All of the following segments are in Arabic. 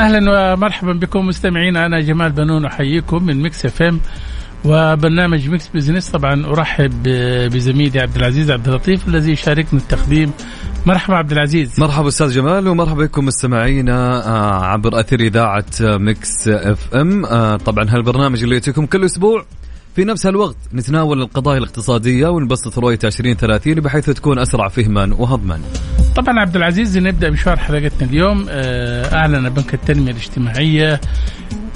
أهلا ومرحبا بكم مستمعينا أنا جمال بنون أحييكم من Mix FM وبرنامج Mix Business. طبعا أرحب بزميلي عبد العزيز عبد اللطيف الذي يشاركنا التقديم. مرحبا عبد العزيز. مرحبا أستاذ جمال ومرحبا بكم مستمعينا آه، عبر أثير إذاعة Mix FM. آه، طبعا هالبرنامج اللي يأتيكم كل أسبوع في نفس الوقت نتناول القضايا الاقتصادية ونبسط رؤيه 2030 بحيث تكون أسرع فهما وهضما. طبعا عبد العزيز نبدأ مشوار حلقتنا اليوم آه، أعلن بنك التنمية الاجتماعية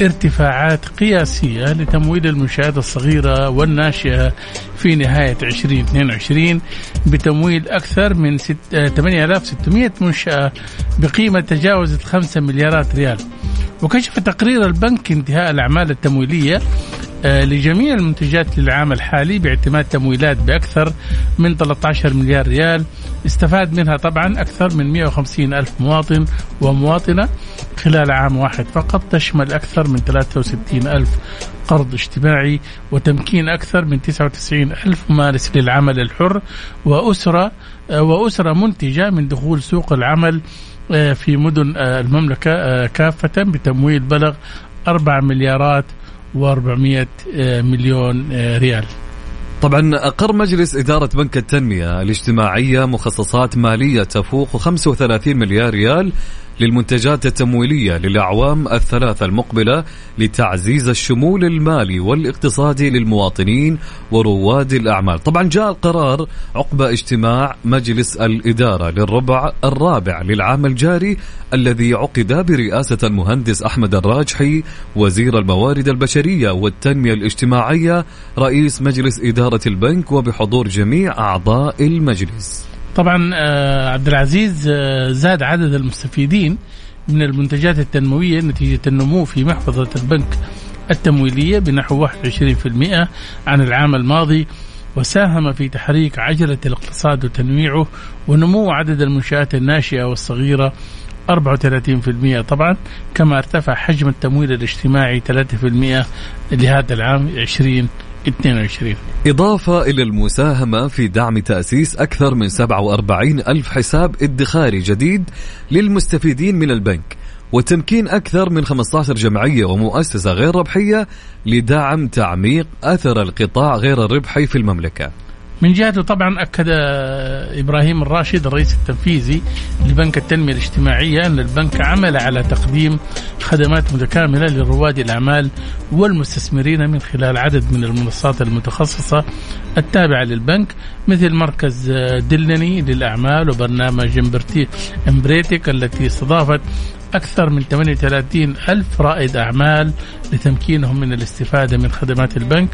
ارتفاعات قياسية لتمويل المنشآت الصغيرة والناشئة في نهاية 2022 بتمويل أكثر من ست- آه، 8600 منشأة بقيمة تجاوزت 5 مليارات ريال. وكشف تقرير البنك انتهاء الأعمال التمويلية آه، لجميع المنتجات للعام الحالي باعتماد تمويلات بأكثر من 13 مليار ريال. استفاد منها طبعا أكثر من 150 ألف مواطن ومواطنة خلال عام واحد فقط. تشمل أكثر من 63 ألف قرض اجتماعي وتمكين أكثر من 99 ألف ممارس للعمل الحر وأسرة آه، وأسرة منتجة من دخول سوق العمل في مدن آه، المملكة آه، كافة بتمويل بلغ 4 مليارات و400 مليون آه، ريال. طبعا أقر مجلس إدارة بنك التنمية الاجتماعية مخصصات مالية تفوق 35 مليار ريال للمنتجات التمويلية للأعوام الثلاثة المقبلة لتعزيز الشمول المالي والاقتصادي للمواطنين ورواد الأعمال. طبعا جاء القرار عقب اجتماع مجلس الإدارة للربع الرابع للعام الجاري الذي عقد برئاسة المهندس أحمد الراجحي وزير الموارد البشرية والتنمية الاجتماعية رئيس مجلس إدارة البنك وبحضور جميع أعضاء المجلس. طبعا آه، عبد العزيز آه، زاد عدد المستفيدين من المنتجات التنموية نتيجة النمو في محفظة البنك التمويلية بنحو 21% عن العام الماضي وساهم في تحريك عجلة الاقتصاد وتنويعه ونمو عدد المنشآت الناشئة والصغيرة 34% طبعا كما ارتفع حجم التمويل الاجتماعي 3% لهذا العام 2022 إضافة إلى المساهمة في دعم تأسيس أكثر من 47 ألف حساب ادخاري جديد للمستفيدين من البنك وتمكين أكثر من 15 جمعية ومؤسسة غير ربحية لدعم تعميق أثر القطاع غير الربحي في المملكة. من جهته طبعا أكد إبراهيم الراشد الرئيس التنفيذي لبنك التنمية الاجتماعية أن البنك عمل على تقديم خدمات متكاملة لرواد الأعمال والمستثمرين من خلال عدد من المنصات المتخصصة التابعة للبنك مثل مركز دلني للأعمال وبرنامج امبرتي Empretec التي استضافت أكثر من 38 ألف رائد أعمال لتمكينهم من الاستفادة من خدمات البنك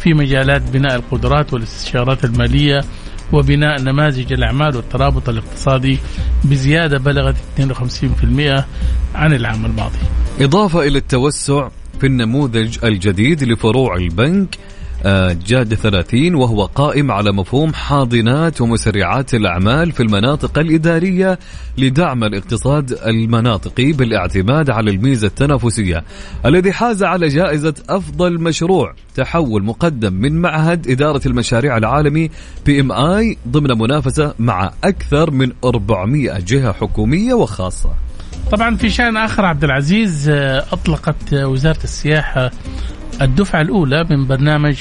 في مجالات بناء القدرات والاستشارات المالية وبناء نماذج الأعمال والترابط الاقتصادي بزيادة بلغت 52% عن العام الماضي. إضافة إلى التوسع في النموذج الجديد لفروع البنك جاد 30 وهو قائم على مفهوم حاضنات ومسرعات الأعمال في المناطق الإدارية لدعم الاقتصاد المناطقي بالاعتماد على الميزة التنافسية الذي حاز على جائزة أفضل مشروع تحول مقدم من معهد إدارة المشاريع العالمي بي ام اي ضمن منافسة مع أكثر من 400 جهة حكومية وخاصة. طبعا في شأن آخر عبد العزيز آه، أطلقت آه، وزارة السياحة الدفعة الأولى من برنامج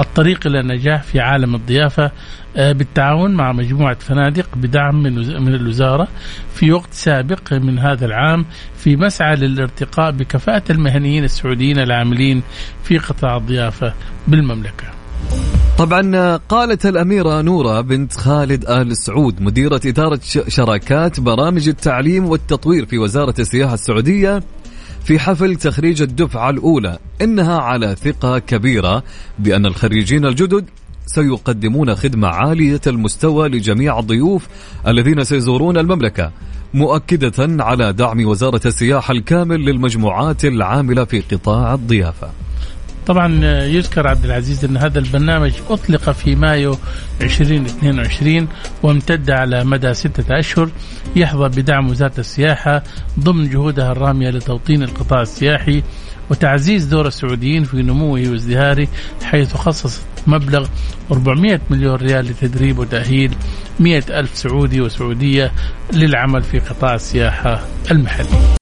الطريق إلى النجاح في عالم الضيافة آه، بالتعاون مع مجموعة فنادق بدعم من من الوزارة في وقت سابق من هذا العام في مسعى للارتقاء بكفاءة المهنيين السعوديين العاملين في قطاع الضيافة بالمملكة. طبعا قالت الأميرة نورة بنت خالد آل سعود مديرة إدارة شراكات برامج التعليم والتطوير في وزارة السياحة السعودية في حفل تخريج الدفعة الأولى إنها على ثقة كبيرة بأن الخريجين الجدد سيقدمون خدمة عالية المستوى لجميع الضيوف الذين سيزورون المملكة مؤكدة على دعم وزارة السياحة الكامل للمجموعات العاملة في قطاع الضيافة. طبعا يذكر عبد العزيز أن هذا البرنامج أطلق في مايو 2022 وامتد على مدى ستة أشهر يحظى بدعم وزارة السياحة ضمن جهودها الرامية لتوطين القطاع السياحي وتعزيز دور السعوديين في نموه وازدهاره حيث خصصت مبلغ 400 مليون ريال لتدريب وتأهيل 100 ألف سعودي وسعودية للعمل في قطاع السياحة المحلي.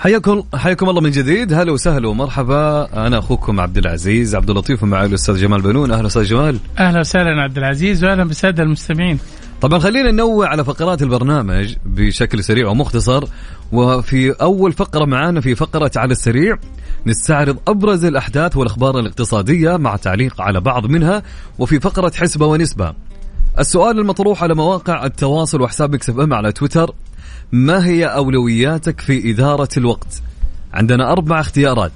حياكم حياكم الله من جديد. هلا وسهلا ومرحبا. أنا أخوكم عبد العزيز عبد اللطيف ومعي الأستاذ جمال بنون. أهلا أستاذ جمال. أهلا وسهلا عبد العزيز وأهلا بالسادة المستمعين. طبعا خلينا ننوع على فقرات البرنامج بشكل سريع ومختصر. وفي أول فقرة معانا في فقرة على السريع نستعرض أبرز الأحداث والأخبار الاقتصادية مع تعليق على بعض منها. وفي فقرة حسبة ونسبة السؤال المطروح على مواقع التواصل وحساب مكسب إم على تويتر ما هي أولوياتك في إدارة الوقت؟ عندنا أربع اختيارات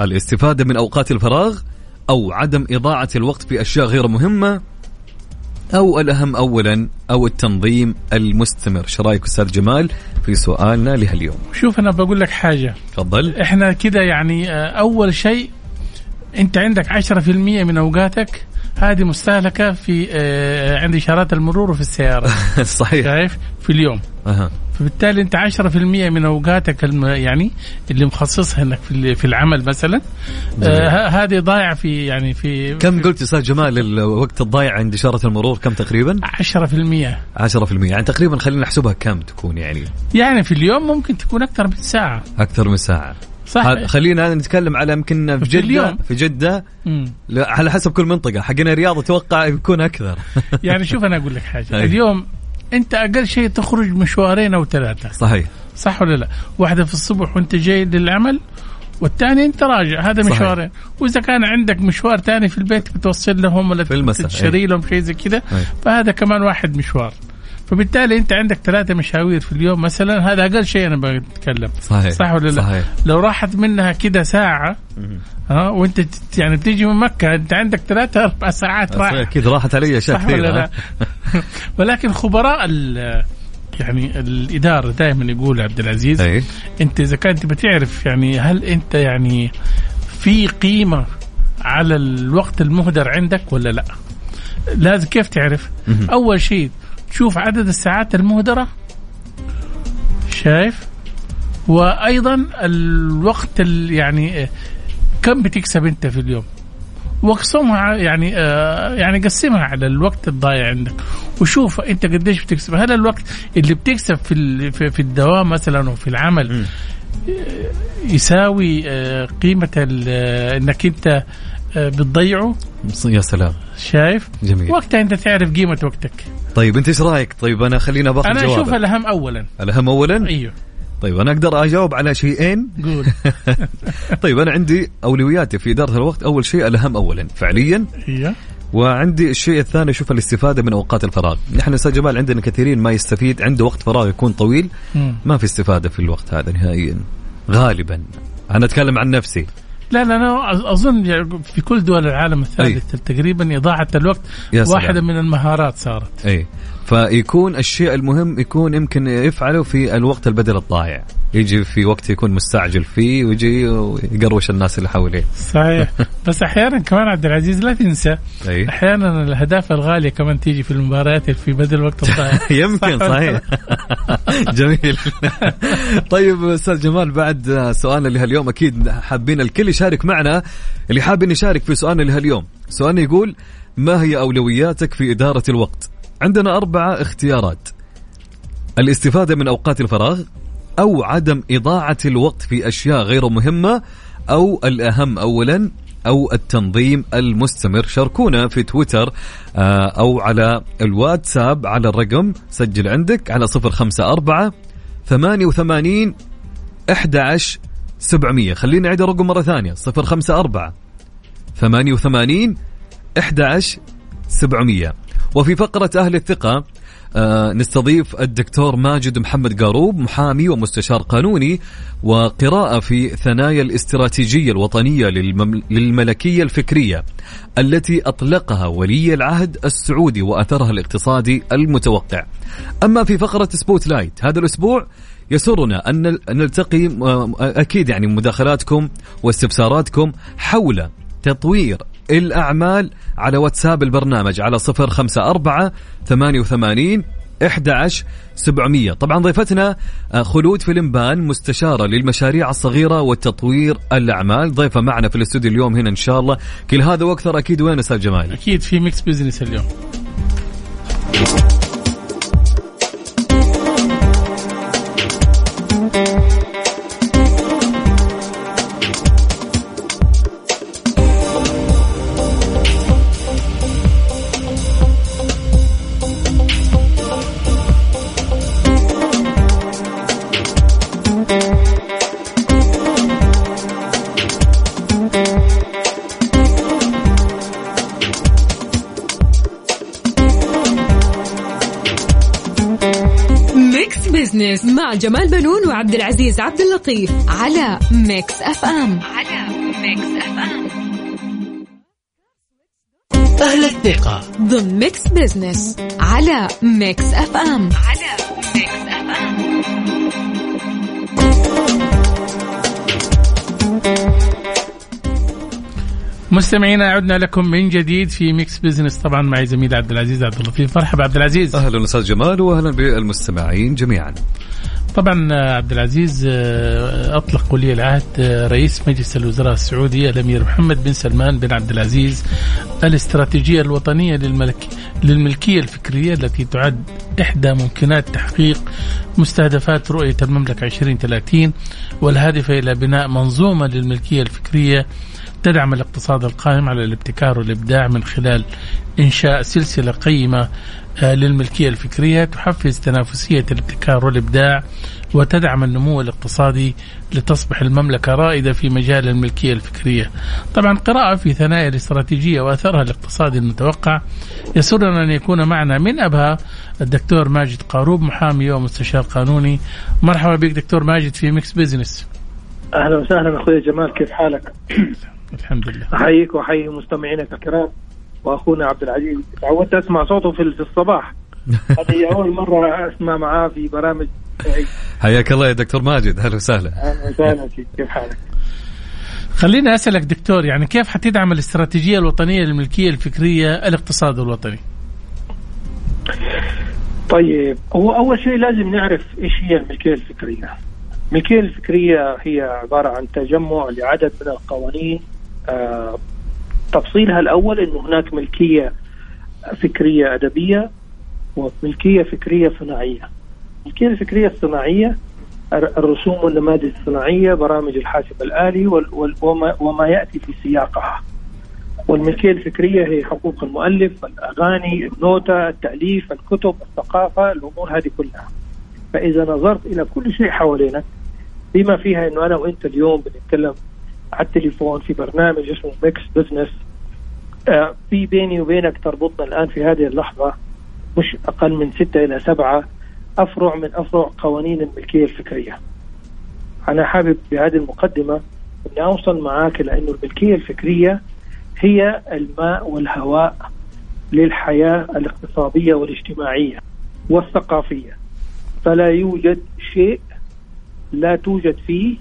الاستفادة من أوقات الفراغ أو عدم إضاعة الوقت في أشياء غير مهمة أو الأهم أولا أو التنظيم المستمر. شو رأيك أستاذ جمال في سؤالنا لهاليوم؟ شوف أنا بقول لك حاجة. تفضل. إحنا كده يعني آه، أول شيء أنت عندك 10% من أوقاتك هذه مستهلكة في آه، عند إشارات المرور وفي السيارة. صحيح. شايف؟ في اليوم. أه. فبالتالي أنت 10% من أوقاتك يعني اللي مخصصها إنك في في العمل مثلا. آه هذه ضايعة في يعني في كم قلت أستاذ جمال الوقت الضايع عند إشارة المرور؟ كم تقريبا؟ 10% 10% يعني تقريبا خلينا نحسبها كم تكون يعني؟ يعني في اليوم ممكن تكون أكثر من ساعة. أكثر من ساعة. صح. خلينا نتكلم على يمكن في, في جدة في جدة. على حسب كل منطقة. حقنا الرياض أتوقع يكون أكثر. يعني شوف أنا أقول لك حاجة. اليوم أنت أقل شيء تخرج مشوارين أو ثلاثة. صحيح. صح ولا لا؟ واحدة في الصبح وأنت جاي للعمل والثاني أنت راجع. هذا مشوارين. وإذا كان عندك مشوار ثاني في البيت بتوصل لهم ولا تشتري لهم شيء زي كذا. فهذا كمان واحد مشوار. فبالتالي انت عندك ثلاثة مشاوير في اليوم مثلا هذا أقل شيء أنا بتكلم صحيح صح ولا لا؟ صحيح. لو راحت منها كده ساعة ها وانت يعني بتيجي من مكة انت عندك ثلاثة أربع ساعات راحة أكيد راحت علي أشياء كثير ولا لا؟ ولكن خبراء يعني الإدارة دائما يقول عبد العزيز أي. انت إذا كنت بتعرف يعني هل انت يعني في قيمة على الوقت المهدر عندك ولا لا؟ لازم كيف تعرف؟ أول شيء تشوف عدد الساعات المهدرة؟ شايف؟ وأيضا الوقت يعني كم بتكسب أنت في اليوم؟ واقسمها يعني آه يعني قسمها على الوقت الضايع عندك. وشوف أنت قديش بتكسب. هل الوقت اللي بتكسب في في الدوام مثلا وفي العمل يساوي آه قيمة آه، إنك أنت آه، بتضيعه؟ يا سلام. شايف؟ جميل. وقتها أنت تعرف قيمة وقتك. طيب انت إيش رأيك؟ طيب أنا خلينا باخذ أنا أشوف الأهم اولا. الأهم اولا؟ أيوه. طيب أنا أقدر أجاوب على شيئين؟ قول. طيب أنا عندي أولوياتي في إدارة الوقت. أول شيء الأهم اولا فعليا. أيوه. وعندي الشيء الثاني أشوف الاستفادة من أوقات الفراغ، نحن أستاذ جمال عندنا كثيرين ما يستفيد عنده وقت فراغ يكون طويل. ما في استفادة في الوقت هذا نهائيا. غالبا. أنا أتكلم عن نفسي. لا لا أنا أظن في كل دول العالم الثالث أي. تقريبا إضاعة الوقت. واحدة من المهارات صارت. أي. فيكون الشيء المهم يكون يمكن يفعله في الوقت البدل الضايع. يجي في وقت يكون مستعجل فيه ويجي ويقروش الناس اللي حواليه. صحيح. بس أحيانا كمان عبد العزيز لا تنسى أي. أحيانا الأهداف الغالية كمان تيجي في المباريات في بدل وقت الضايع. يمكن صحيح. جميل. طيب أستاذ جمال بعد سؤالنا لهاليوم أكيد حابين الكل يشارك معنا اللي حاب إنه يشارك في سؤالنا لهاليوم. سؤالنا يقول ما هي أولوياتك في إدارة الوقت؟ عندنا أربعة اختيارات. الاستفادة من أوقات الفراغ أو عدم إضاعة الوقت في أشياء غير مهمة أو الأهم اولا أو التنظيم المستمر. شاركونا في تويتر آه، أو على الواتساب على الرقم سجل عندك على 054 88 11 700 خلينا نعيد الرقم مرة ثانية. 054 88 11 700 وفي فقرة أهل الثقة آه نستضيف الدكتور ماجد محمد قاروب محامي ومستشار قانوني وقراءة في ثنايا الاستراتيجية الوطنية. للملكية الفكرية التي أطلقها ولي العهد السعودي وأثرها الاقتصادي المتوقع. أما في فقرة spotlight هذا الأسبوع يسرنا أن نلتقي آه، أكيد يعني مداخلاتكم واستفساراتكم حول تطوير الأعمال على واتساب البرنامج على صفر خمسة أربعة ثمانية وثمانين 11 700 طبعا ضيفتنا آه، خلود فيلمبان مستشارة للمشاريع الصغيرة وتطوير الأعمال. ضيفة معنا في الاستوديو اليوم هنا إن شاء الله. كل هذا وأكثر أكيد وين أستاذ جمال؟ أكيد في ميكس بزنس اليوم. Business مع جمال بنون وعبد العزيز عبد اللطيف على Mix FM على Mix FM أهل الثقة. ضمن Mix Business على Mix FM على Mix FM مستمعينا عدنا لكم من جديد في Mix Business طبعا معي زميل عبد العزيز عبد اللطيف. مرحبا عبد العزيز. أهلا أستاذ جمال وأهلا بالمستمعين جميعا. طبعا عبد العزيز آه، أطلق ولي العهد آه، رئيس مجلس الوزراء السعودي الأمير محمد بن سلمان بن عبد العزيز. الاستراتيجية الوطنية للملك للملكية الفكرية التي تعد إحدى ممكنات تحقيق مستهدفات رؤية المملكة 2030 والهادفه إلى بناء منظومة للملكية الفكرية تدعم الاقتصاد القائم على الابتكار والإبداع من خلال إنشاء سلسلة قيمة آه، للملكية الفكرية تحفز تنافسية الابتكار والإبداع وتدعم النمو الاقتصادي لتصبح المملكة رائدة في مجال الملكية الفكرية. طبعا قراءة في ثنايا الاستراتيجيه وأثرها الاقتصادي المتوقع يسرنا أن يكون معنا من أبها الدكتور ماجد قاروب محامي ومستشار قانوني. مرحبا بك دكتور ماجد في Mix Business. أهلا وسهلا أخوي جمال كيف حالك؟ الحمد لله. أحييك وأحيي مستمعينك الكرام وأخونا عبد العزيز تعودت أسمع صوته في الصباح هذه أول مرة أسمع معاه في برامج حياك الله يا دكتور ماجد أهلا وسهلا أهلا وسهلا فيك كيف حالك؟ خليني أسألك دكتور يعني كيف حتدعم الاستراتيجية الوطنية للملكية الفكرية الاقتصاد الوطني؟ طيب هو أول شيء لازم نعرف إيش هي الملكية الفكرية. الملكية الفكرية هي عبارة عن تجمع لعدد من القوانين تفصيلها الأول إنه هناك ملكية فكرية أدبية وملكية فكرية صناعية. الملكيه الفكريه الصناعيه الر- الرسوم والنماذج الصناعية، برامج الحاسب الآلي وما, يأتي في سياقها. والملكية الفكرية هي حقوق المؤلف، الأغاني، النوتة، التأليف، الكتب، الثقافة، الأمور هذه كلها. فإذا نظرت إلى كل شيء حوالينك بما فيها إنه أنا وأنت اليوم بنتكلم على التليفون في برنامج اسمه Mix Business آه، في بيني وبينك تربطنا الآن في هذه اللحظة مش أقل من ستة إلى سبعة أفرع من أفرع قوانين الملكية الفكرية. أنا حابب بهذه المقدمة إني أوصل معاك إلى انه الملكية الفكرية هي الماء والهواء للحياة الاقتصادية والاجتماعية والثقافية فلا يوجد شيء لا توجد فيه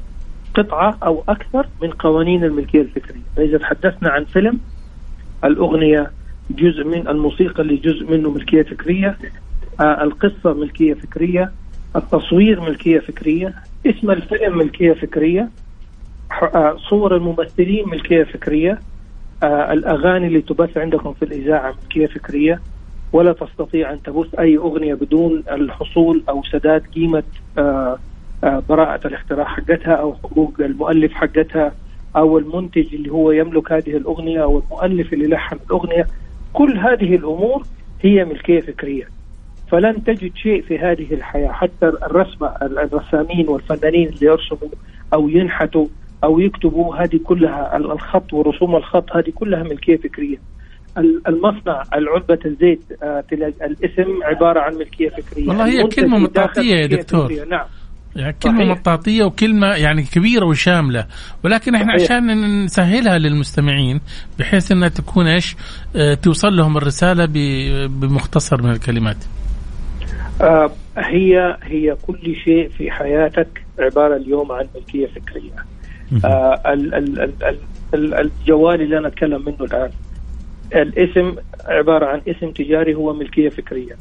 قطعة أو أكثر من قوانين الملكية الفكرية. فإذا تحدثنا عن فيلم الأغنية جزء من الموسيقى اللي جزء منه ملكية فكرية آه القصة ملكية فكرية التصوير ملكية فكرية اسم الفيلم ملكية فكرية آه صور الممثلين ملكية فكرية آه الأغاني اللي تبث عندكم في الإذاعة ملكية فكرية. ولا تستطيع أن تبث أي أغنية بدون الحصول أو سداد قيمة آه آه براءة الاختراع حقتها أو حقوق المؤلف حقتها أو المنتج اللي هو يملك هذه الأغنية أو المؤلف اللي لحن الأغنية. كل هذه الأمور هي ملكية فكرية فلن تجد شيء في هذه الحياة. حتى الرسمة الرسامين والفنانين اللي يرسموا أو ينحتوا أو يكتبوا هذه كلها الخط ورسوم الخط هذه كلها ملكية فكرية المصنع العلبة الزيت آه الاسم عبارة عن ملكية فكرية والله هي كلمة مطاطية يا دكتور. نعم. يعني كلمة صحيح. مطاطية وكلمة يعني كبيرة وشاملة. ولكن إحنا صحيح. عشان نسهلها للمستمعين بحيث إنها تكون إيش؟ آه توصل لهم الرسالة بمختصر من الكلمات. آه هي هي كل شيء في حياتك عبارة اليوم عن ملكية فكرية. آه ال ال ال ال الجوال اللي أنا أتكلم منه الآن الاسم عبارة عن اسم تجاري هو ملكية فكرية.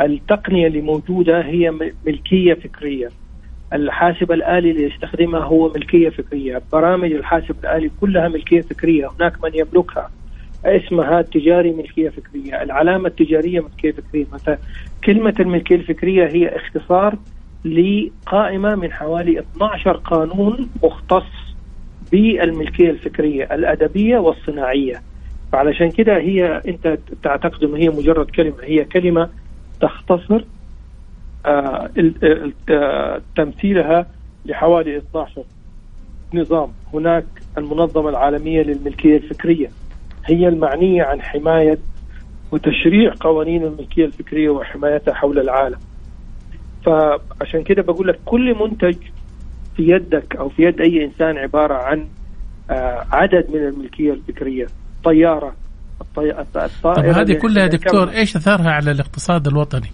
التقنية اللي موجودة هي ملكية فكرية. الحاسب الآلي اللي يستخدمها هو ملكية فكرية. برامج الحاسب الآلي كلها ملكية فكرية. هناك من يملكها. اسمها التجاري ملكية فكرية. العلامة التجارية ملكية فكرية. مثلا كلمة الملكية الفكرية هي اختصار لقائمة من حوالي 12 قانون مختص بالملكية الفكرية الأدبية والصناعية. فعلشان كده هي أنت تعتقد أنه هي مجرد كلمة. هي كلمة تختصر تمثيلها لحوالي 12 نظام. هناك المنظمة العالمية للملكية الفكرية. هي المعنية عن حماية وتشريع قوانين الملكية الفكرية وحمايتها حول العالم. فعشان كده بقول لك كل منتج في يدك أو في يد أي إنسان عبارة عن آه عدد من الملكية الفكرية. طيارة الطائرة طب هذه كلها دكتور إيش اثارها على الاقتصاد الوطني؟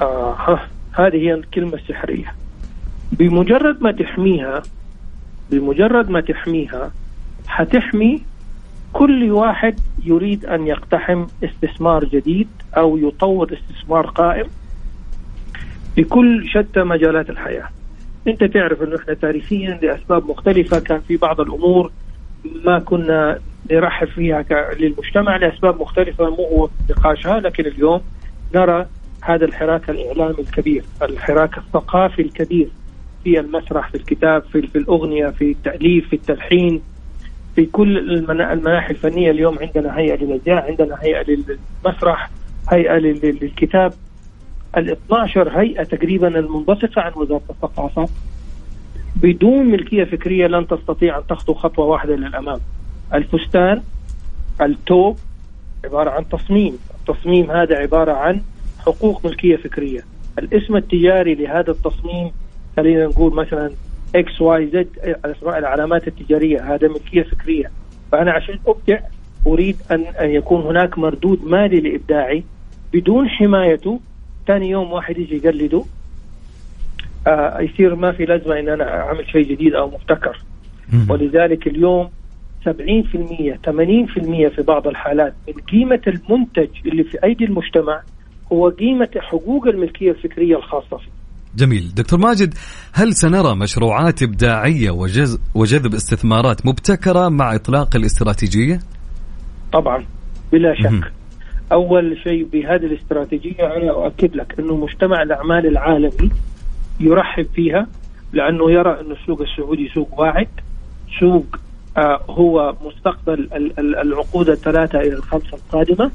آه هذه هي الكلمة السحرية. بمجرد ما تحميها بمجرد ما تحميها حتحمي كل واحد يريد أن يقتحم استثمار جديد أو يطور استثمار قائم بكل شتى مجالات الحياة. أنت تعرف أنه إحنا تاريخيا لأسباب مختلفة كان في بعض الأمور ما كنا نرحب فيها للمجتمع لأسباب مختلفة مو هو نقاشها لكن اليوم نرى هذا الحراك الإعلامي الكبير الحراك الثقافي الكبير في المسرح في الكتاب في, في الأغنية في التأليف في التلحين في كل المناحي الفنية اليوم عندنا هيئة للإذاعة عندنا هيئة للمسرح هيئة للكتاب. ال 12 هيئة تقريبا المنبثقة عن وزارة الثقافة. بدون ملكية فكرية لن تستطيع أن تخطو خطوة واحدة للأمام. الفستان التوب عبارة عن تصميم. التصميم هذا عبارة عن حقوق ملكية فكرية. الاسم التجاري لهذا التصميم خلينا نقول مثلا XYZ أسماء العلامات التجارية هذا ملكية فكرية. فأنا عشان أبدع أريد ان أن يكون هناك مردود مالي لإبداعي بدون حمايته. ثاني يوم واحد يجي يقلده آه يصير ما في لازمة إن أنا أعمل شيء جديد أو مبتكر. ولذلك اليوم 70% 80% في بعض الحالات من قيمة المنتج اللي في أيدي المجتمع هو قيمة حقوق الملكية الفكرية الخاصة فيه. جميل. دكتور ماجد هل سنرى مشروعات إبداعية وجذب, وجذب استثمارات مبتكرة مع إطلاق الاستراتيجية؟ طبعا بلا شك. م- أول شيء بهذه الاستراتيجية أنا أؤكد لك أنه مجتمع الأعمال العالمي يرحب فيها لأنه يرى أن السوق السعودي سوق واعد. سوق آه هو مستقبل العقود الثلاثة إلى الخمسة القادمة.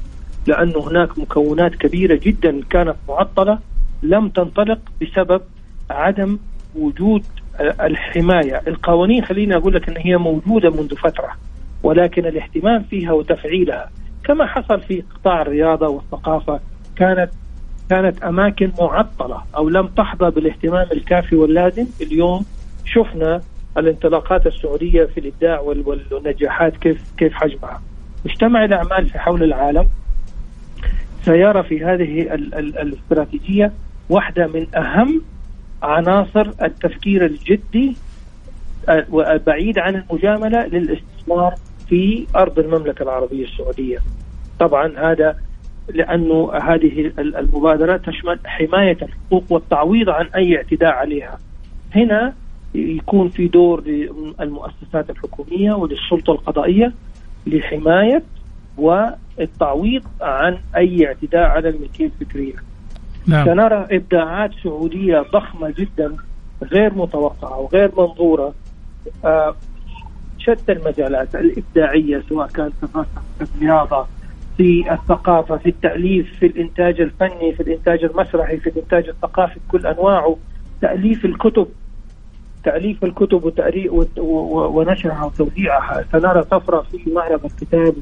لأنه هناك مكونات كبيرة جدا كانت معطلة لم تنطلق بسبب عدم وجود الحماية. القوانين خليني أقول لك أن هي موجودة منذ فترة ولكن الاهتمام فيها وتفعيلها كما حصل في قطاع الرياضة والثقافة كانت كانت أماكن معطلة أو لم تحظى بالاهتمام الكافي واللازم. اليوم شفنا الانطلاقات السعودية في الإبداع والنجاحات كيف كيف حجمها. مجتمع الأعمال في حول العالم سيرى في هذه ال ال الاستراتيجية واحدة من أهم عناصر التفكير الجدي بعيد عن المجاملة للاستثمار في أرض المملكة العربية السعودية. طبعا هذا لأنه هذه المبادره تشمل حماية الحقوق والتعويض عن أي اعتداء عليها. هنا يكون في دور للمؤسسات الحكومية وللسلطة القضائية لحماية والتعويض عن أي اعتداء على الملكيه الفكريه. نعم. سنرى إبداعات سعودية ضخمة جدا غير متوقعة وغير منظورة آه شتى المجالات الإبداعية سواء كانت في الرياضه في الثقافة في التأليف في الإنتاج الفني في الإنتاج المسرحي في الإنتاج الثقافي بكل أنواعه تأليف الكتب تأليف الكتب ونشرها وتوزيعها سنرى طفرة في معرض الكتاب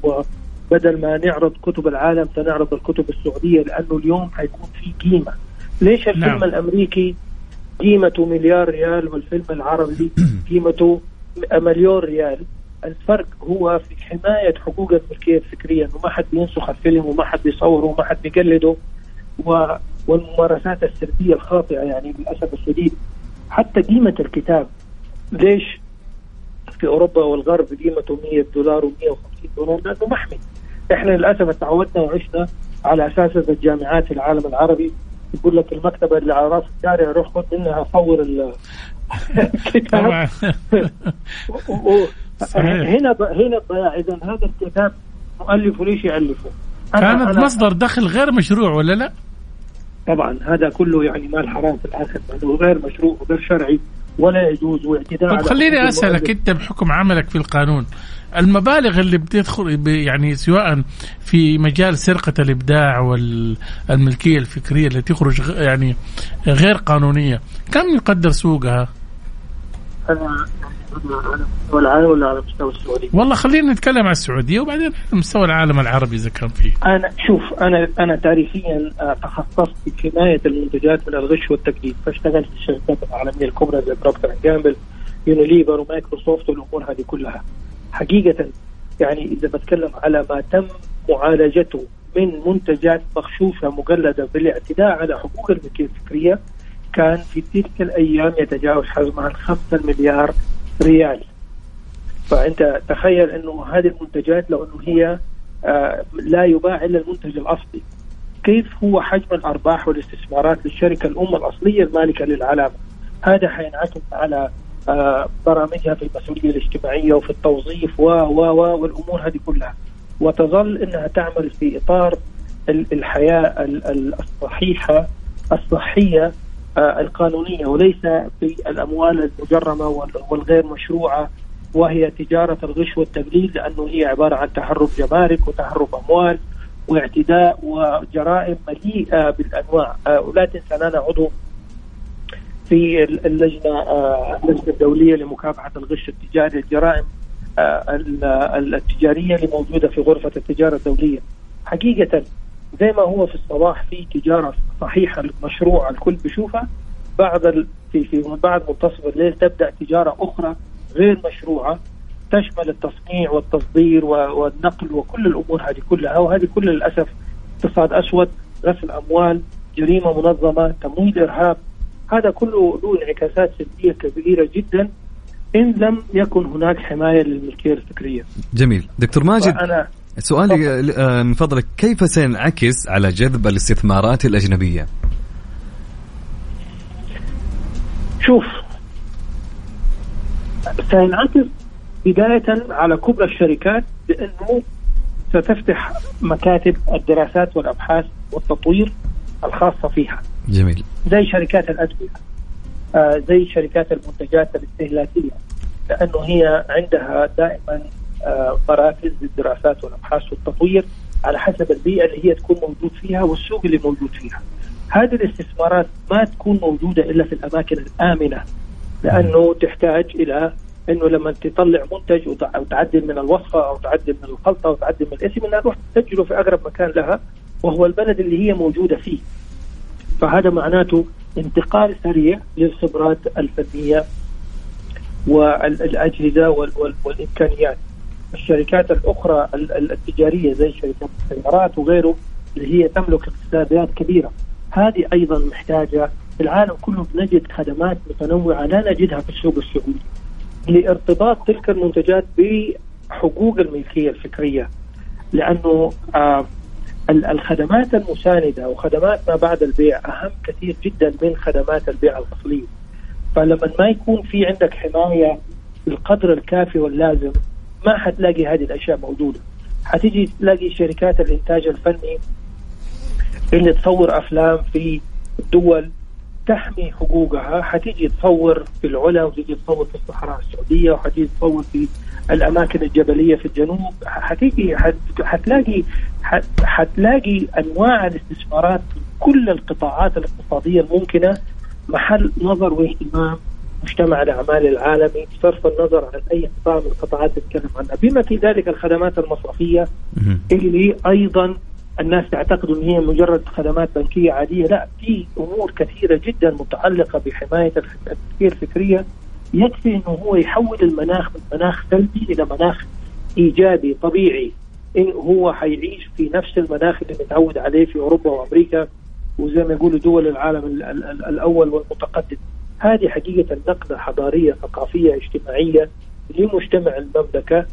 وبدل ما نعرض كتب العالم سنعرض الكتب السعودية لأنه اليوم حيكون في قيمة. ليش الفيلم نعم. الأمريكي قيمته مليار ريال والفيلم العربي قيمته مليون ريال؟ الفرق هو في حماية حقوق الملكية الفكرية إنه ما حد بينسخ الفيلم وما حد بيصوره وما حد بيقلده و والممارسات السردية الخاطئة يعني للأسف الشديد. حتى قيمة الكتاب ليش؟ في أوروبا والغرب قيمته 100 دولار و150 دولار لأنه محمي. إحنا للأسف تعودنا وعشنا على أساس الجامعات في العالم العربي يقول لك المكتبة اللي على رأس الشارع روح خذ منها صور الكتاب هنا هنا الضياع اذا هذا الكتاب مؤلفه ليش يألفه؟ كانت مصدر دخل غير مشروع ولا لا؟ طبعا هذا كله يعني مال حرام في الآخر لأنه غير مشروع وغير شرعي ولا يجوز واعتداء طب خليني أسألك أنت بحكم عملك في القانون المبالغ اللي بتدخل يعني سواء في مجال سرقة الإبداع والملكية الفكرية اللي تخرج يعني غير قانونية كم يقدر سوقها؟ أنا على مستوى العالم ولا على مستوى السعودية؟ والله خلينا نتكلم عن السعودية وبعدين على مستوى العالم العربي إذا كان فيه. أنا شوف أنا أنا تاريخيا آه، تخصصت في حمايه المنتجات من الغش والتكليف فاشتغلت في الشركات العالمية الكبرى زي بروكتر جامبل Unilever و Microsoft والأمور هذه كلها. حقيقة. يعني إذا بتكلم على ما تم معالجته من منتجات مغشوشه مقلدة بالاعتداء على حقوق الملكية الفكرية كان في تلك الأيام يتجاوز حجمها الخمسة مليار ريال. فأنت تخيل أنه هذه المنتجات لو أنه هي آه لا يباع إلا المنتج الأصلي. كيف هو حجم الأرباح والاستثمارات للشركة الام الأصلية المالكة للعلامه هذا حينعكس على برامجها في المسؤولية الاجتماعية وفي التوظيف و و و والأمور هذه كلها. وتظل إنها تعمل في إطار الحياة الصحيحه الصحية آه، القانونية وليس في الأموال المجرمة والغير مشروعة. وهي تجارة الغش والتبليل لأنه هي عبارة عن تهرب جمارك وتهرب أموال واعتداء وجرائم مليئة بالأنواع. آه، ولا تنسى أنا عضو في اللجنة آه، اللجنة الدولية لمكافحة الغش التجاري الجرائم التجارية اللي موجودة في غرفة التجارة الدولية. حقيقة زي ما هو في الصباح في تجارة صحيحة مشروعة الكل بيشوفها بعد في في بعد منتصف الليل تبدأ تجارة أخرى غير مشروعة تشمل التصنيع والتصدير والنقل وكل الأمور هذه كلها. وهذه كل للاسف اقتصاد أسود غسل أموال جريمة منظمة تمويل إرهاب هذا كله له انعكاسات سلبية كبيرة جدا إن لم يكن هناك حماية للملكية الفكرية. جميل، دكتور ماجد أنا سؤالي آه، من فضلك كيف سينعكس على جذب الاستثمارات الأجنبية؟ شوف سينعكس بداية على كبرى الشركات بأنه ستفتح مكاتب الدراسات والأبحاث والتطوير الخاصة فيها جميل زي شركات الأدوية آه زي شركات المنتجات الاستهلاكية لأنه هي عندها دائما مراكز للدراسات والأبحاث والتطوير على حسب البيئة اللي هي تكون موجود فيها والسوق اللي موجود فيها. هذه الاستثمارات ما تكون موجودة إلا في الأماكن الآمنة لأنه تحتاج إلى إنه لما تطلع منتج وتعدل من الوصفة أو تعدل من الخلطة أو تعدل من الاسم إنها تروح تسجله في اقرب مكان لها وهو البلد اللي هي موجودة فيه. فهذا معناته انتقال سريع للخبرات الفنية والأجهزة والإمكانيات. الشركات الأخرى التجارية زي شركات السيارات وغيره اللي هي تملك اقتصاديات كبيرة هذه أيضا محتاجة في العالم كله بنجد خدمات متنوعة لا نجدها في السوق السعودي لارتباط تلك المنتجات بحقوق الملكية الفكرية لأنه آه الخدمات المساندة وخدمات ما بعد البيع أهم كثير جدا من خدمات البيع الأصلية فلما ما يكون في عندك حماية بالقدر الكافي واللازم ما حتلاقي هذه الأشياء موجودة. حتيجي تلاقي شركات الإنتاج الفني اللي تصور أفلام في دول تحمي حقوقها. حتيجي تصور في العلا وتيجي تصور في الصحراء السعودية وحتيجي تصور في الأماكن الجبلية في الجنوب حتيجي حتلاقي حتلاقي أنواع الاستثمارات في كل القطاعات الاقتصادية الممكنة. محل نظر واهتمام مجتمع الأعمال العالمي بصرف النظر عن أي قطاع من القطاعات اللي نتكلم عنها. بما في ذلك الخدمات المصرفية اللي أيضا الناس تعتقد إن هي مجرد خدمات بنكية عادية لا في أمور كثيرة جدا متعلقة بحماية التفكير الفكرية. يكفي إنه هو يحول المناخ من مناخ سلبي إلى مناخ إيجابي طبيعي. إن هو حيعيش في نفس المناخ اللي متعود عليه في أوروبا وأمريكا وزي ما يقولوا دول العالم ال ال ال الأول والمتقدم. هذه حقيقة نقله حضارية ثقافية اجتماعية لمجتمع المملكة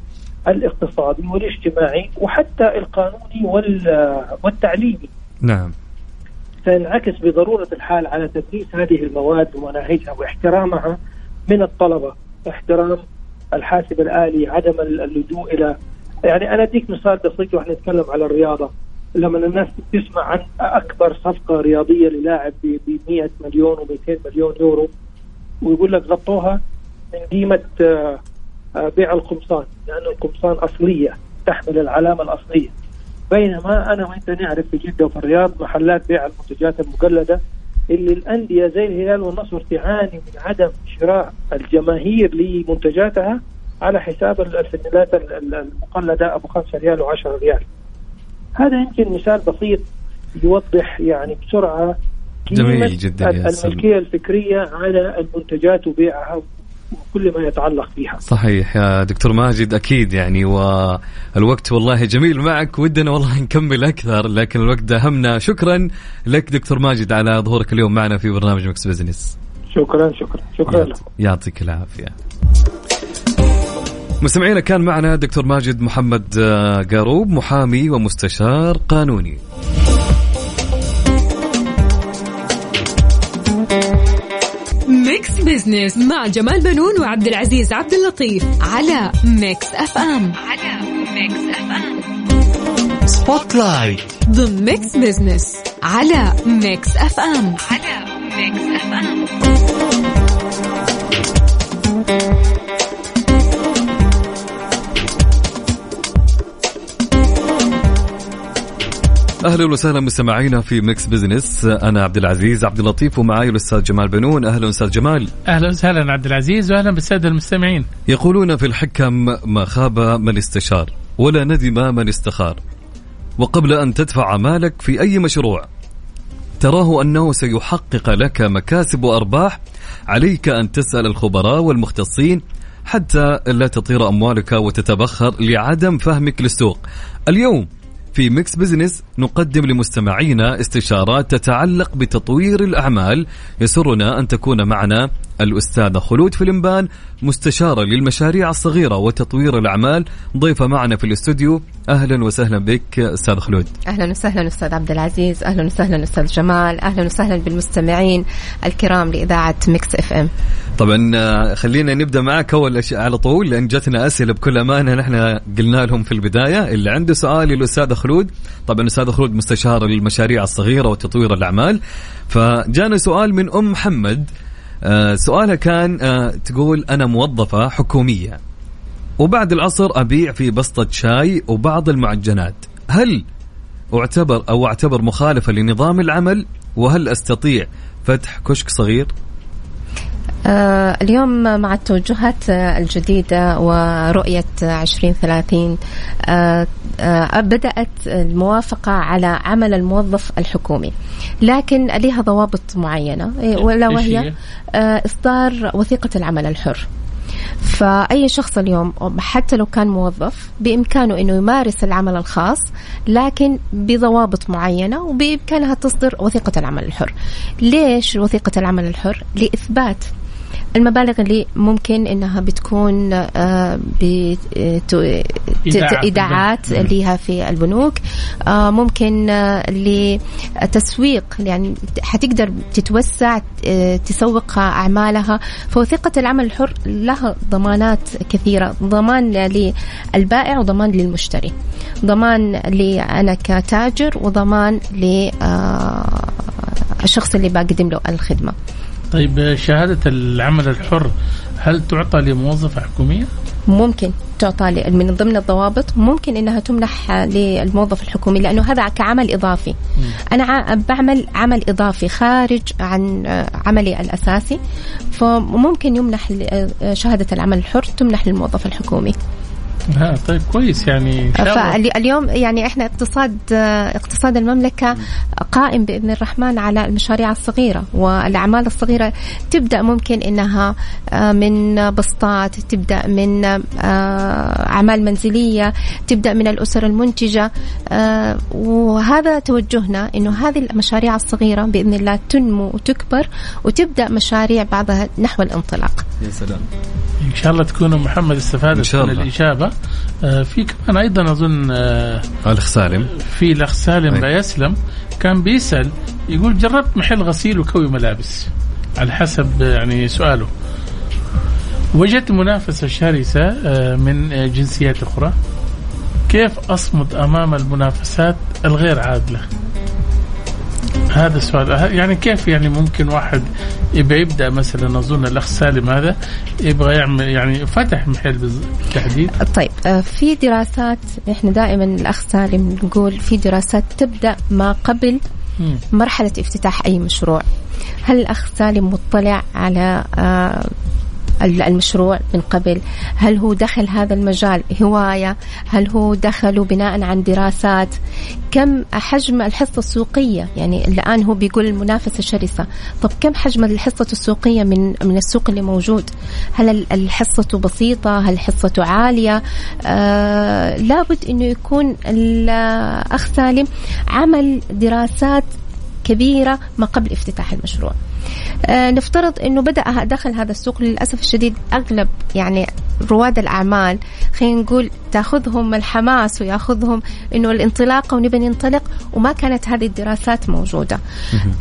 الاقتصادي والاجتماعي وحتى القانوني والتعليمي. نعم. سينعكس بضرورة الحال على تدريس هذه المواد ومناهجها واحترامها من الطلبة. احترام الحاسب الآلي عدم اللجوء إلى يعني أنا أديك مثال بسيط وإحنا نتكلم على الرياضة. لما الناس تسمع عن أكبر صفقة رياضية للاعب ب 100 مليون و200 مليون يورو ويقول لك غطوها من قيمة آه، بيع القمصان لأن القمصان أصلية تحمل العلامة الأصلية. بينما أنا وأنت نعرف في جدة وفي الرياض محلات بيع المنتجات المقلدة اللي الأندية زي الهلال والنصر تعاني من عدم شراء الجماهير لمنتجاتها على حساب الفنلات المقلدة أبو 5 ريال و10 ريال. هذا يمكن مثال بسيط يوضح يعني بسرعة جميل جدا الملكية الفكرية على المنتجات وبيعها وكل ما يتعلق بها. صحيح يا دكتور ماجد أكيد يعني والوقت والله جميل معك. ودنا والله نكمل أكثر لكن الوقت داهمنا. شكرا لك دكتور ماجد على ظهورك اليوم معنا في برنامج Mix Business. شكرا شكرا شكرا لكم. يعطيك العافية. مستمعينا كان معنا دكتور ماجد محمد آه، قاروب محامي ومستشار قانوني. Business مع جمال بنون وعبد العزيز عبد اللطيف على Mix FM على Mix FM Spotlight ضمن Mix Business على Mix FM على Mix FM أهلا وسهلا مستمعينا في Mix Business أنا عبد العزيز عبد اللطيف ومعي الأستاذ جمال بنون. أهلا أستاذ جمال. أهلا وسهلا عبد العزيز واهلا بالسادة المستمعين. يقولون في الحكم ما خاب من استشار ولا ندم من استخار. وقبل أن تدفع مالك في أي مشروع تراه أنه سيحقق لك مكاسب وأرباح. عليك أن تسأل الخبراء والمختصين حتى لا تطير أموالك وتتبخر لعدم فهمك للسوق. اليوم في Mix Business نقدم لمستمعينا استشارات تتعلق بتطوير الأعمال. يسرنا أن تكون معنا الأستاذة خلود فلمبان مستشارة للمشاريع الصغيرة وتطوير الأعمال. ضيفة معنا في الاستوديو أهلا وسهلا بك أستاذ خلود. أهلا وسهلا أستاذ عبد العزيز أهلا وسهلا أستاذ جمال أهلا وسهلا بالمستمعين الكرام لإذاعة Mix FM طبعا آه، خلينا نبدأ معك أول شيء على طول لأن جاتنا أسئلة بكل أمانة نحن قلنا لهم في البداية. اللي عنده سؤال للأستاذ خلود. طبعا الاستاذ خلود مستشار للمشاريع الصغيرة وتطوير الأعمال. فجانا سؤال من أم محمد. آه، سؤالها كان آه، تقول أنا موظفة حكومية. وبعد العصر أبيع في بسطة شاي وبعض المعجنات. هل أعتبر أو أعتبر مخالفة لنظام العمل؟ وهل أستطيع فتح كشك صغير؟ آه اليوم مع التوجهات الجديدة ورؤية 2030 آه آه بدأت الموافقة على عمل الموظف الحكومي. لكن لها ضوابط معينة ولا وهي؟ إصدار وثيقة العمل الحر. فأي شخص اليوم حتى لو كان موظف بإمكانه أنه يمارس العمل الخاص لكن بضوابط معينة وبإمكانها تصدر وثيقة العمل الحر. ليش وثيقة العمل الحر؟ لإثبات المبالغ اللي ممكن إنها بتكون آه، إيداعات. لها في البنوك. آه، ممكن آه، لتسويق يعني حتقدر تتوسع تسوق أعمالها. فوثيقه العمل الحر لها ضمانات كثيرة ضمان للبائع وضمان للمشتري. ضمان لي أنا كتاجر وضمان للشخص اللي بقدم له الخدمة. طيب شهادة العمل الحر هل تعطى لموظفة حكومية؟ ممكن تعطى من ضمن الضوابط ممكن إنها تمنح للموظف الحكومي لأنه هذا كعمل إضافي م. أنا بعمل عمل إضافي خارج عن عملي الأساسي فممكن يمنح شهادة العمل الحر تمنح للموظف الحكومي طيب كويس يعني فاليوم يعني إحنا اقتصاد اقتصاد المملكة قائم بإذن الرحمن على المشاريع الصغيرة والأعمال الصغيرة تبدأ ممكن إنها آه، من بسطات تبدأ من آه، أعمال منزلية تبدأ من الأسر المنتجة آه، وهذا توجهنا إنه هذه المشاريع الصغيرة بإذن الله تنمو وتكبر وتبدأ مشاريع بعضها نحو الانطلاق. يا سلام. إن شاء الله تكونوا محمد استفادت من الإجابة. في كمان أيضا أظن آه الاخ سالم في الأخ سالم بيسلم كان بيسأل يقول جربت محل غسيل وكوي ملابس على حسب يعني سؤاله. وجدت منافسة شرسة آه من جنسيات أخرى. كيف أصمد أمام المنافسات الغير عادلة؟ هذا السؤال. يعني كيف يعني ممكن واحد يبغى يبدأ مثلا؟ أظن الأخ سالم هذا يبغى يعمل يعني فتح محل بالتحديد. طيب آه، في دراسات إحنا دائما الأخ سالم نقول في دراسات تبدأ ما قبل مرحلة افتتاح أي مشروع. هل الأخ سالم مطلع على آه، المشروع من قبل. هل هو دخل هذا المجال هواية؟ هل هو دخله بناء عن دراسات؟ كم حجم الحصة السوقية؟ يعني الآن هو بيقول المنافسة شرسة. طب كم حجم الحصة السوقية من من السوق اللي موجود؟ هل الحصة بسيطة؟ هل حصته عالية؟ آه لابد أنه يكون الأخ سالم عمل دراسات كبيرة ما قبل افتتاح المشروع. نفترض إنه بدأ دخل هذا السوق للأسف الشديد أغلب يعني رواد الأعمال خلينا نقول تأخذهم الحماس ويأخذهم إنه الانطلاقه ونبي ننطلق وما كانت هذه الدراسات موجودة.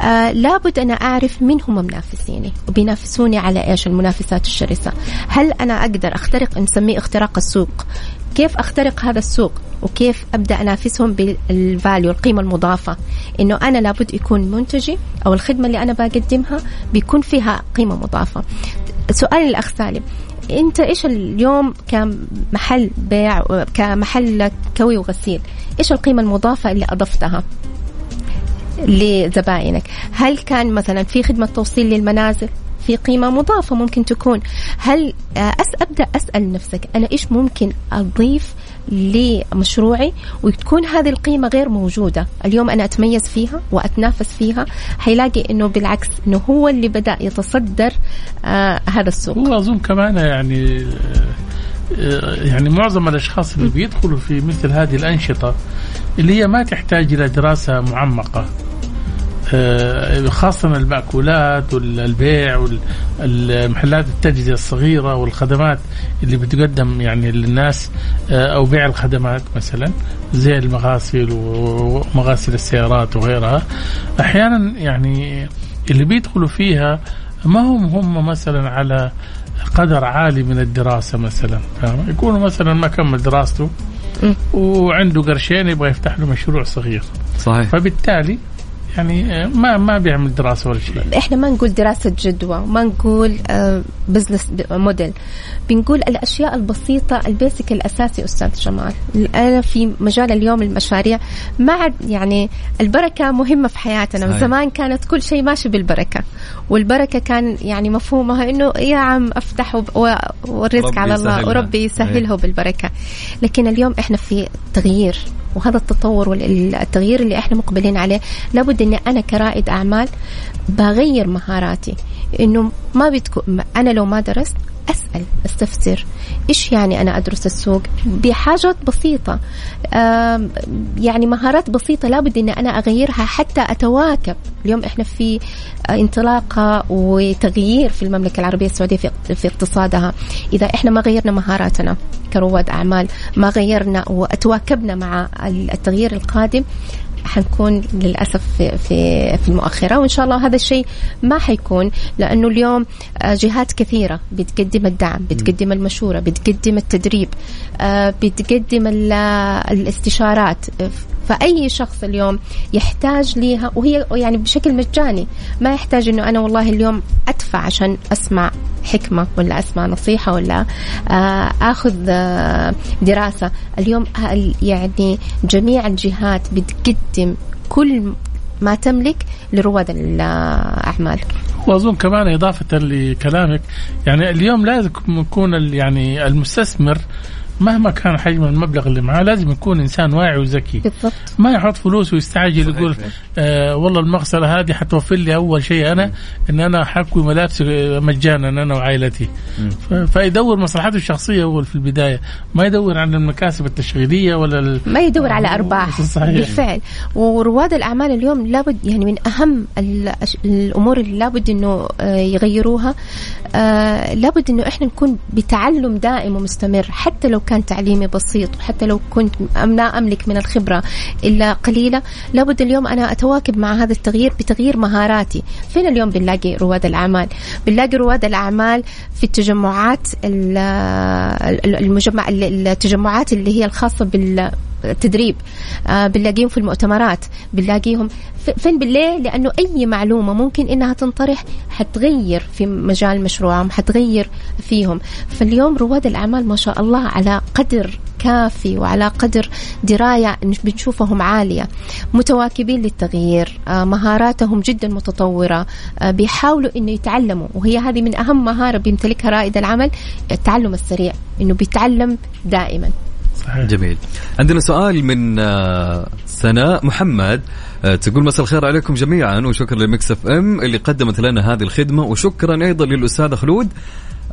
آه لابد أنا أعرف من هم منافسيني وبينافسوني على إيش المنافسات الشرسة. هل أنا أقدر أخترق نسميه اختراق السوق كيف أخترق هذا السوق وكيف أبدأ أنافسهم بالفاليو القيمة المضافة؟ إنه أنا لابد يكون منتجي أو الخدمة اللي أنا بقدمها بيكون فيها قيمة مضافة. سؤال الاخ سالم أنت إيش اليوم كمحل بيع كمحل كوي وغسيل إيش القيمة المضافة اللي أضفتها لزبائنك هل كان مثلا في خدمة توصيل للمنازل؟ في قيمة مضافة ممكن تكون. هل آه، أس أبدأ أسأل نفسك أنا إيش ممكن أضيف لمشروعي وتكون هذه القيمة غير موجودة؟ اليوم أنا أتميز فيها وأتنافس فيها حيلاقي أنه بالعكس أنه هو اللي بدأ يتصدر آه هذا السوق. هو أظن كمان يعني آه، يعني معظم الأشخاص اللي بيدخلوا في مثل هذه الأنشطة اللي هي ما تحتاج إلى دراسة معمقة. خاصة المأكولات والبيع والمحلات التجزئة الصغيرة والخدمات اللي بتقدم يعني للناس آه، أو بيع الخدمات مثلا زي المغاسل ومغاسل السيارات وغيرها. أحيانا يعني اللي بيدخلوا فيها ما هم هم مثلا على قدر عالي من الدراسة مثلا يكونوا مثلا ما كمل دراسته وعنده قرشين يبغى يفتح له مشروع صغير. صحيح. فبالتالي يعني ما ما بيعمل دراسة ولا شيء. إحنا ما نقول دراسة جدوى ما نقول business آه، موديل بنقول الأشياء البسيطة ال basic الأساسي أستاذ جمال. أنا في مجال اليوم المشاريع ما عاد يعني البركة مهمة في حياتنا. صحيح. زمان كانت كل شيء ماشي بالبركة. والبركة كان يعني مفهومها إنه يا عم أفتح والرزق على الله وربي يسهلها بالبركة. لكن اليوم إحنا في تغيير. وهذا التطور والتغيير اللي إحنا مقبلين عليه لابد إني أنا كرائد أعمال بغير مهاراتي. إنه ما بتكون أنا لو ما درست أسأل أستفسر. إيش يعني أنا أدرس السوق؟ بحاجات بسيطة. آم، يعني مهارات بسيطة لابد إن أنا أغيرها حتى أتواكب. اليوم إحنا في انطلاقة وتغيير في المملكة العربية السعودية في في اقتصادها. إذا إحنا ما غيرنا مهاراتنا كرواد أعمال ما غيرنا وتواكبنا مع التغيير القادم حنكون للأسف في في في المؤخرة وإن شاء الله هذا الشيء ما حيكون لأنه اليوم آه، جهات كثيرة بتقدم الدعم بتقدم المشورة بتقدم التدريب آه، بتقدم ال- الاستشارات فأي شخص اليوم يحتاج ليها وهي يعني بشكل مجاني ما يحتاج إنه أنا والله اليوم أدفع عشان أسمع حكمة ولا أسمع نصيحة ولا آه، آخذ آه، دراسة. اليوم ال- يعني جميع الجهات بتقدم كل ما تملك لرواد الأعمال. وأظن كمان إضافة لكلامك يعني اليوم لازم يكون يعني المستثمر مهما كان حجم المبلغ اللي معاه لازم يكون إنسان واعي وذكي. بالضبط. ما يحط فلوس ويستعجل يقول آه والله المغسلة هذه حتوفر لي أول شيء أنا إن أنا حكوي ملابسي مجانا أنا وعائلتي. فيدور مصلحته الشخصية اول في البداية. ما يدور عن المكاسب التشغيلية ولا ال... ما يدور على أرباح صحيح. بالفعل. ورواد الأعمال اليوم لابد يعني من أهم ال- الأمور اللي لابد إنه آه، يغيروها. آه، لابد إنه إحنا نكون بتعلم دائم ومستمر. حتى لو كان تعليمي بسيط وحتى لو كنت لا أملك من الخبرة إلا قليلة لابد اليوم أنا أتواكب مع هذا التغيير بتغيير مهاراتي. فين اليوم بنلاقي رواد الأعمال؟ بنلاقي رواد الأعمال في التجمعات ال- ال- المجمع التجمعات اللي هي الخاصة بال التدريب آه بنلاقيهم في المؤتمرات بنلاقيهم فين بالليل؟ لأنه أي معلومة ممكن إنها تنطرح حتغير في مجال مشروعهم حتغير فيهم. فاليوم رواد الأعمال ما شاء الله على قدر كافي وعلى قدر دراية بنشوفهم عالية. متواكبين للتغيير آه مهاراتهم جدا متطورة آه بيحاولوا إنه يتعلموا. وهي هذه من أهم مهارة بيمتلكها رائد العمل التعلم السريع إنه بيتعلم دائما. صحيح. جميل. عندنا سؤال من آه، سناء محمد آه، تقول مساء الخير عليكم جميعا وشكرا ل Mix FM اللي قدمت لنا هذه الخدمة وشكرا أيضا للاستاذ خلود.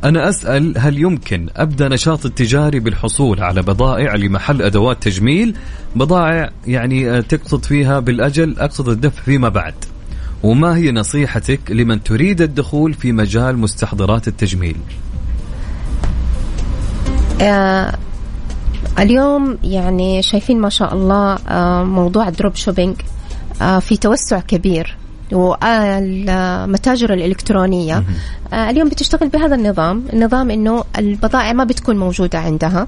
أنا أسأل هل يمكن أبدأ نشاط التجاري بالحصول على بضائع لمحل أدوات تجميل؟ بضائع يعني آه، تقصد فيها بالأجل أقصد الدفع فيما بعد. وما هي نصيحتك لمن تريد الدخول في مجال مستحضرات التجميل؟ آه اليوم يعني شايفين ما شاء الله آه موضوع ال drop shipping آه في توسع كبير والمتاجر الإلكترونية آه اليوم بتشتغل بهذا النظام النظام أنه البضائع ما بتكون موجودة عندها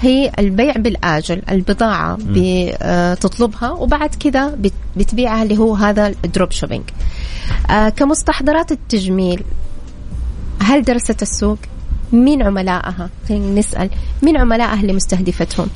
هي البيع بالآجل البضاعة بتطلبها وبعد كذا بت- بتبيعها اللي هو هذا ال drop shipping كمستحضرات التجميل هل درست السوق؟ مين عملائها؟ خلينا نسأل مين عملائها اللي مستهدفتهم؟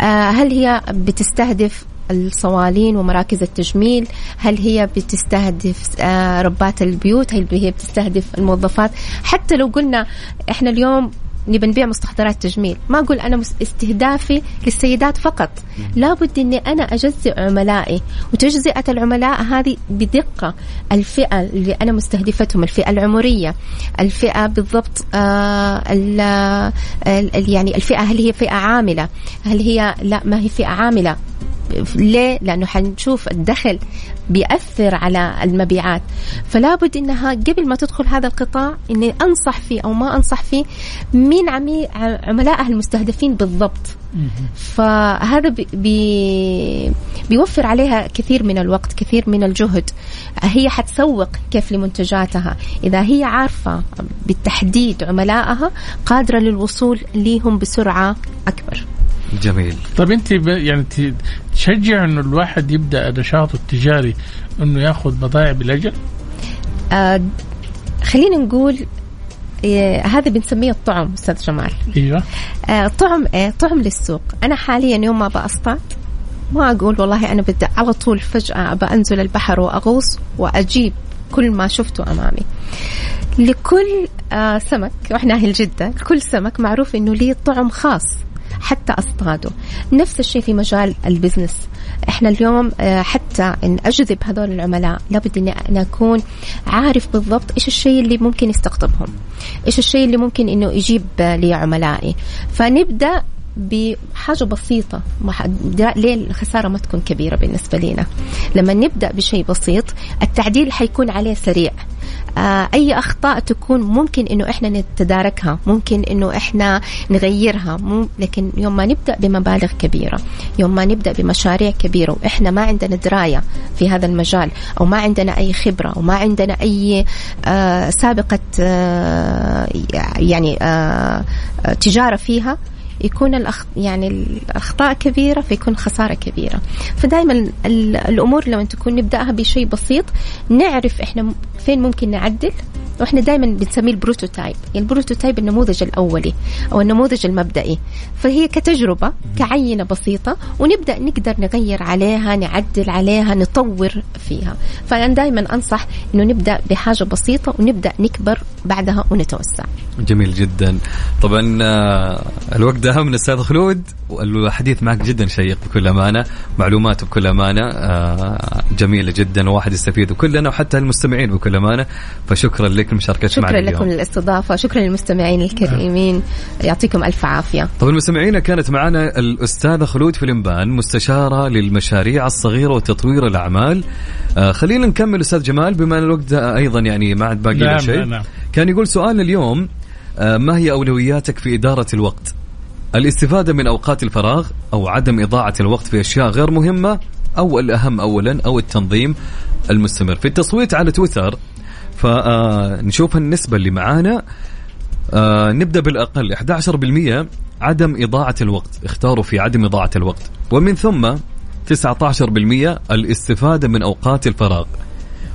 آه هل هي بتستهدف الصوالين ومراكز التجميل هل هي بتستهدف آه ربات البيوت هل هي بتستهدف الموظفات حتى لو قلنا إحنا اليوم نبي نبيع مستحضرات تجميل. ما أقول أنا استهدافي للسيدات فقط. لابد أني أنا أجزئ عملائي. وتجزئة العملاء هذه بدقة. الفئة اللي أنا مستهدفتهم الفئة العمرية الفئة بالضبط آه ال ال يعني الفئة هل هي فئة عاملة؟ هل هي لا ما هي فئة عاملة؟ ليه؟ لأنه حنشوف الدخل بيأثر على المبيعات. فلا بد إنها قبل ما تدخل هذا القطاع إني أنصح فيه أو ما أنصح فيه مين عمي عملائها المستهدفين بالضبط. فهذا بي بي بيوفر عليها كثير من الوقت كثير من الجهد. هي حتسوق كيف لمنتجاتها. إذا هي عارفة بالتحديد عملائها قادرة للوصول ليهم بسرعة أكبر. جميل. طيب انت ب- يعني تشجع انه الواحد يبدأ نشاطه التجاري انه ياخذ بضائع بالأجل؟ آه خلينا نقول هذا بنسميه الطعم أستاذ جمال. أيوه. آه طعم إيه؟ طعم للسوق. أنا حاليا يوم ما بأصطاد. ما أقول والله أنا بدي على طول فجأة أبى أنزل البحر وأغوص وأجيب كل ما شفته أمامي. لكل آه سمك وإحنا أهل جدة كل سمك معروف إنه ليه طعم خاص. حتى اصطاده نفس الشيء في مجال البزنس. إحنا اليوم آه، حتى إن أجذب هذول العملاء لابد أنا أكون عارف بالضبط إيش الشيء اللي ممكن يستقطبهم. إيش الشيء اللي ممكن إنه يجيب لي عملائي. فنبدأ بحاجة بسيطة. ليه الخسارة ما تكون كبيرة بالنسبة لنا لما نبدأ بشيء بسيط التعديل حيكون عليه سريع. آه أي أخطاء تكون ممكن إنه إحنا نتداركها ممكن إنه إحنا نغيرها لكن يوم ما نبدأ بمبالغ كبيرة يوم ما نبدأ بمشاريع كبيرة وإحنا ما عندنا دراية في هذا المجال أو ما عندنا أي خبرة وما عندنا أي آه سابقة آه يعني تجارة فيها يكون الأخ... يعني الأخطاء كبيرة فيكون خسارة كبيرة. فدائما الأمور لما تكون نبدأها بشيء بسيط نعرف إحنا فين ممكن نعدل وإحنا دائما بنسميه ال prototype. يعني ال prototype النموذج الأولي أو النموذج المبدئي. فهي كتجربة كعينة بسيطة ونبدأ نقدر نغير عليها نعدل عليها نطور فيها. فأنا دائما أنصح إنه نبدأ بحاجة بسيطة ونبدأ نكبر بعدها ونتوسع. جميل جدا. طبعا آه، الوقت ده من أستاذ خلود. والحديث معك جدا شيق بكل أمانة. معلومات بكل أمانة. آه، جميلة جدا. وواحد يستفيد وكلنا وحتى المستمعين بكل أمانة. فشكرا لك لمشاركتك معنا شكرا لكم للاستضافة. شكرا للمستمعين الكريمين. يعطيكم ألف عافية. طبعا المستمعين كانت معنا الأستاذة خلود فلمبان مستشارة للمشاريع الصغيرة وتطوير الأعمال. آه خلينا نكمل أستاذ جمال بما أن الوقت أيضا يعني ما عاد باقي نعم شيء. نعم. كان يقول سؤالنا اليوم آه ما هي أولوياتك في إدارة الوقت؟ الاستفادة من أوقات الفراغ أو عدم إضاعة الوقت في أشياء غير مهمة أو الأهم أولا أو التنظيم المستمر. في التصويت على تويتر فنشوف النسبة اللي معانا. آه نبدأ بالأقل 11% عدم إضاعة الوقت. اختاروا في عدم إضاعة الوقت. ومن ثم 19% الاستفادة من أوقات الفراغ.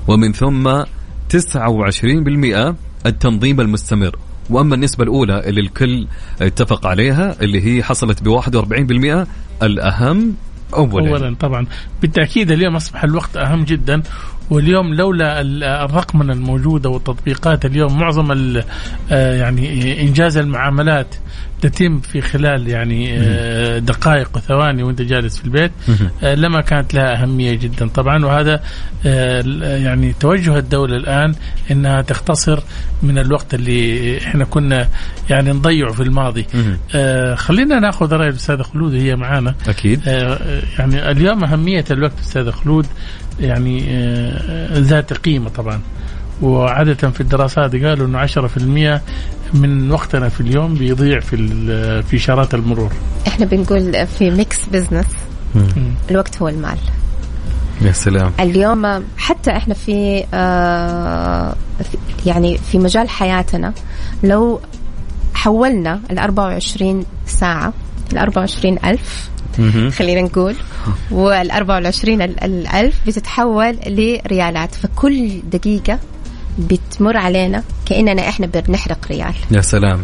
ومن ثم 29% التنظيم المستمر. وأما النسبة الأولى اللي الكل اتفق عليها اللي هي حصلت ب 41% الأهم اولا. اولا طبعا. بالتأكيد اليوم أصبح الوقت أهم جدا واليوم لولا الرقمنه الموجودة والتطبيقات اليوم معظم آه، يعني إنجاز المعاملات تتم في خلال يعني آه، دقائق وثواني وانت جالس في البيت. آه، لما كانت لها أهمية جدا. طبعا وهذا يعني توجه الدولة الآن إنها تختصر من الوقت اللي إحنا كنا يعني نضيعه في الماضي. خلينا ناخذ رأي الأستاذة خلود هي معانا. أكيد. يعني اليوم أهمية الوقت أستاذة خلود يعني آه، ذات قيمة طبعا. وعادة في الدراسات قالوا إنه 10% من وقتنا في اليوم بيضيع في في اشارات المرور. إحنا بنقول في Mix Business الوقت هو المال. يا سلام. اليوم حتى إحنا في, آه يعني في مجال حياتنا لو حولنا ال 24 ساعة ال 24 ألف خلينا نقول وال 24 الألف بتتحول لريالات فكل دقيقة بتمر علينا كأننا إحنا بنحرق ريال. يا سلام.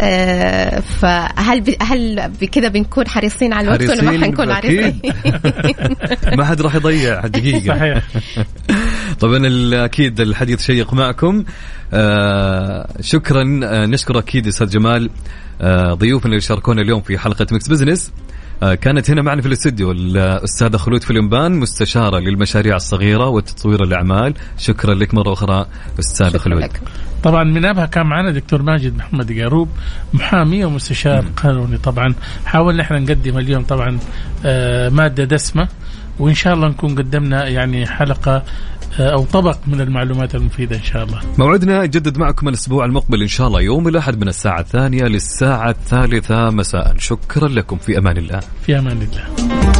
آه فهل ب... هل بكذا بنكون حريصين على الوقت ولا ما حنكون حريصين؟ ما حد راح يضيع دقيقة صحيح. طبعا أكيد الحديث شيق معكم. آه شكرا. آه نشكر أكيد أستاذ جمال. آه ضيوفنا اللي شاركونا اليوم في حلقة Mix Business. كانت هنا معنا في الاستديو الأستاذة خلود فلمبان مستشارة للمشاريع الصغيرة وتطوير الأعمال. شكرا لك مرة أخرى أستاذة خلود. لك. طبعا من أبها كان معنا دكتور ماجد محمد قاروب محامي ومستشار قانوني. طبعا حاولنا إحنا نقدم اليوم طبعا آه، مادة دسمة وإن شاء الله نكون قدمنا يعني حلقة آه، أو طبق من المعلومات المفيدة إن شاء الله. موعدنا يجدد معكم الأسبوع المقبل إن شاء الله يوم الأحد من الساعة الثانية للساعة الثالثة مساء، شكرا لكم في أمان الله. في أمان الله.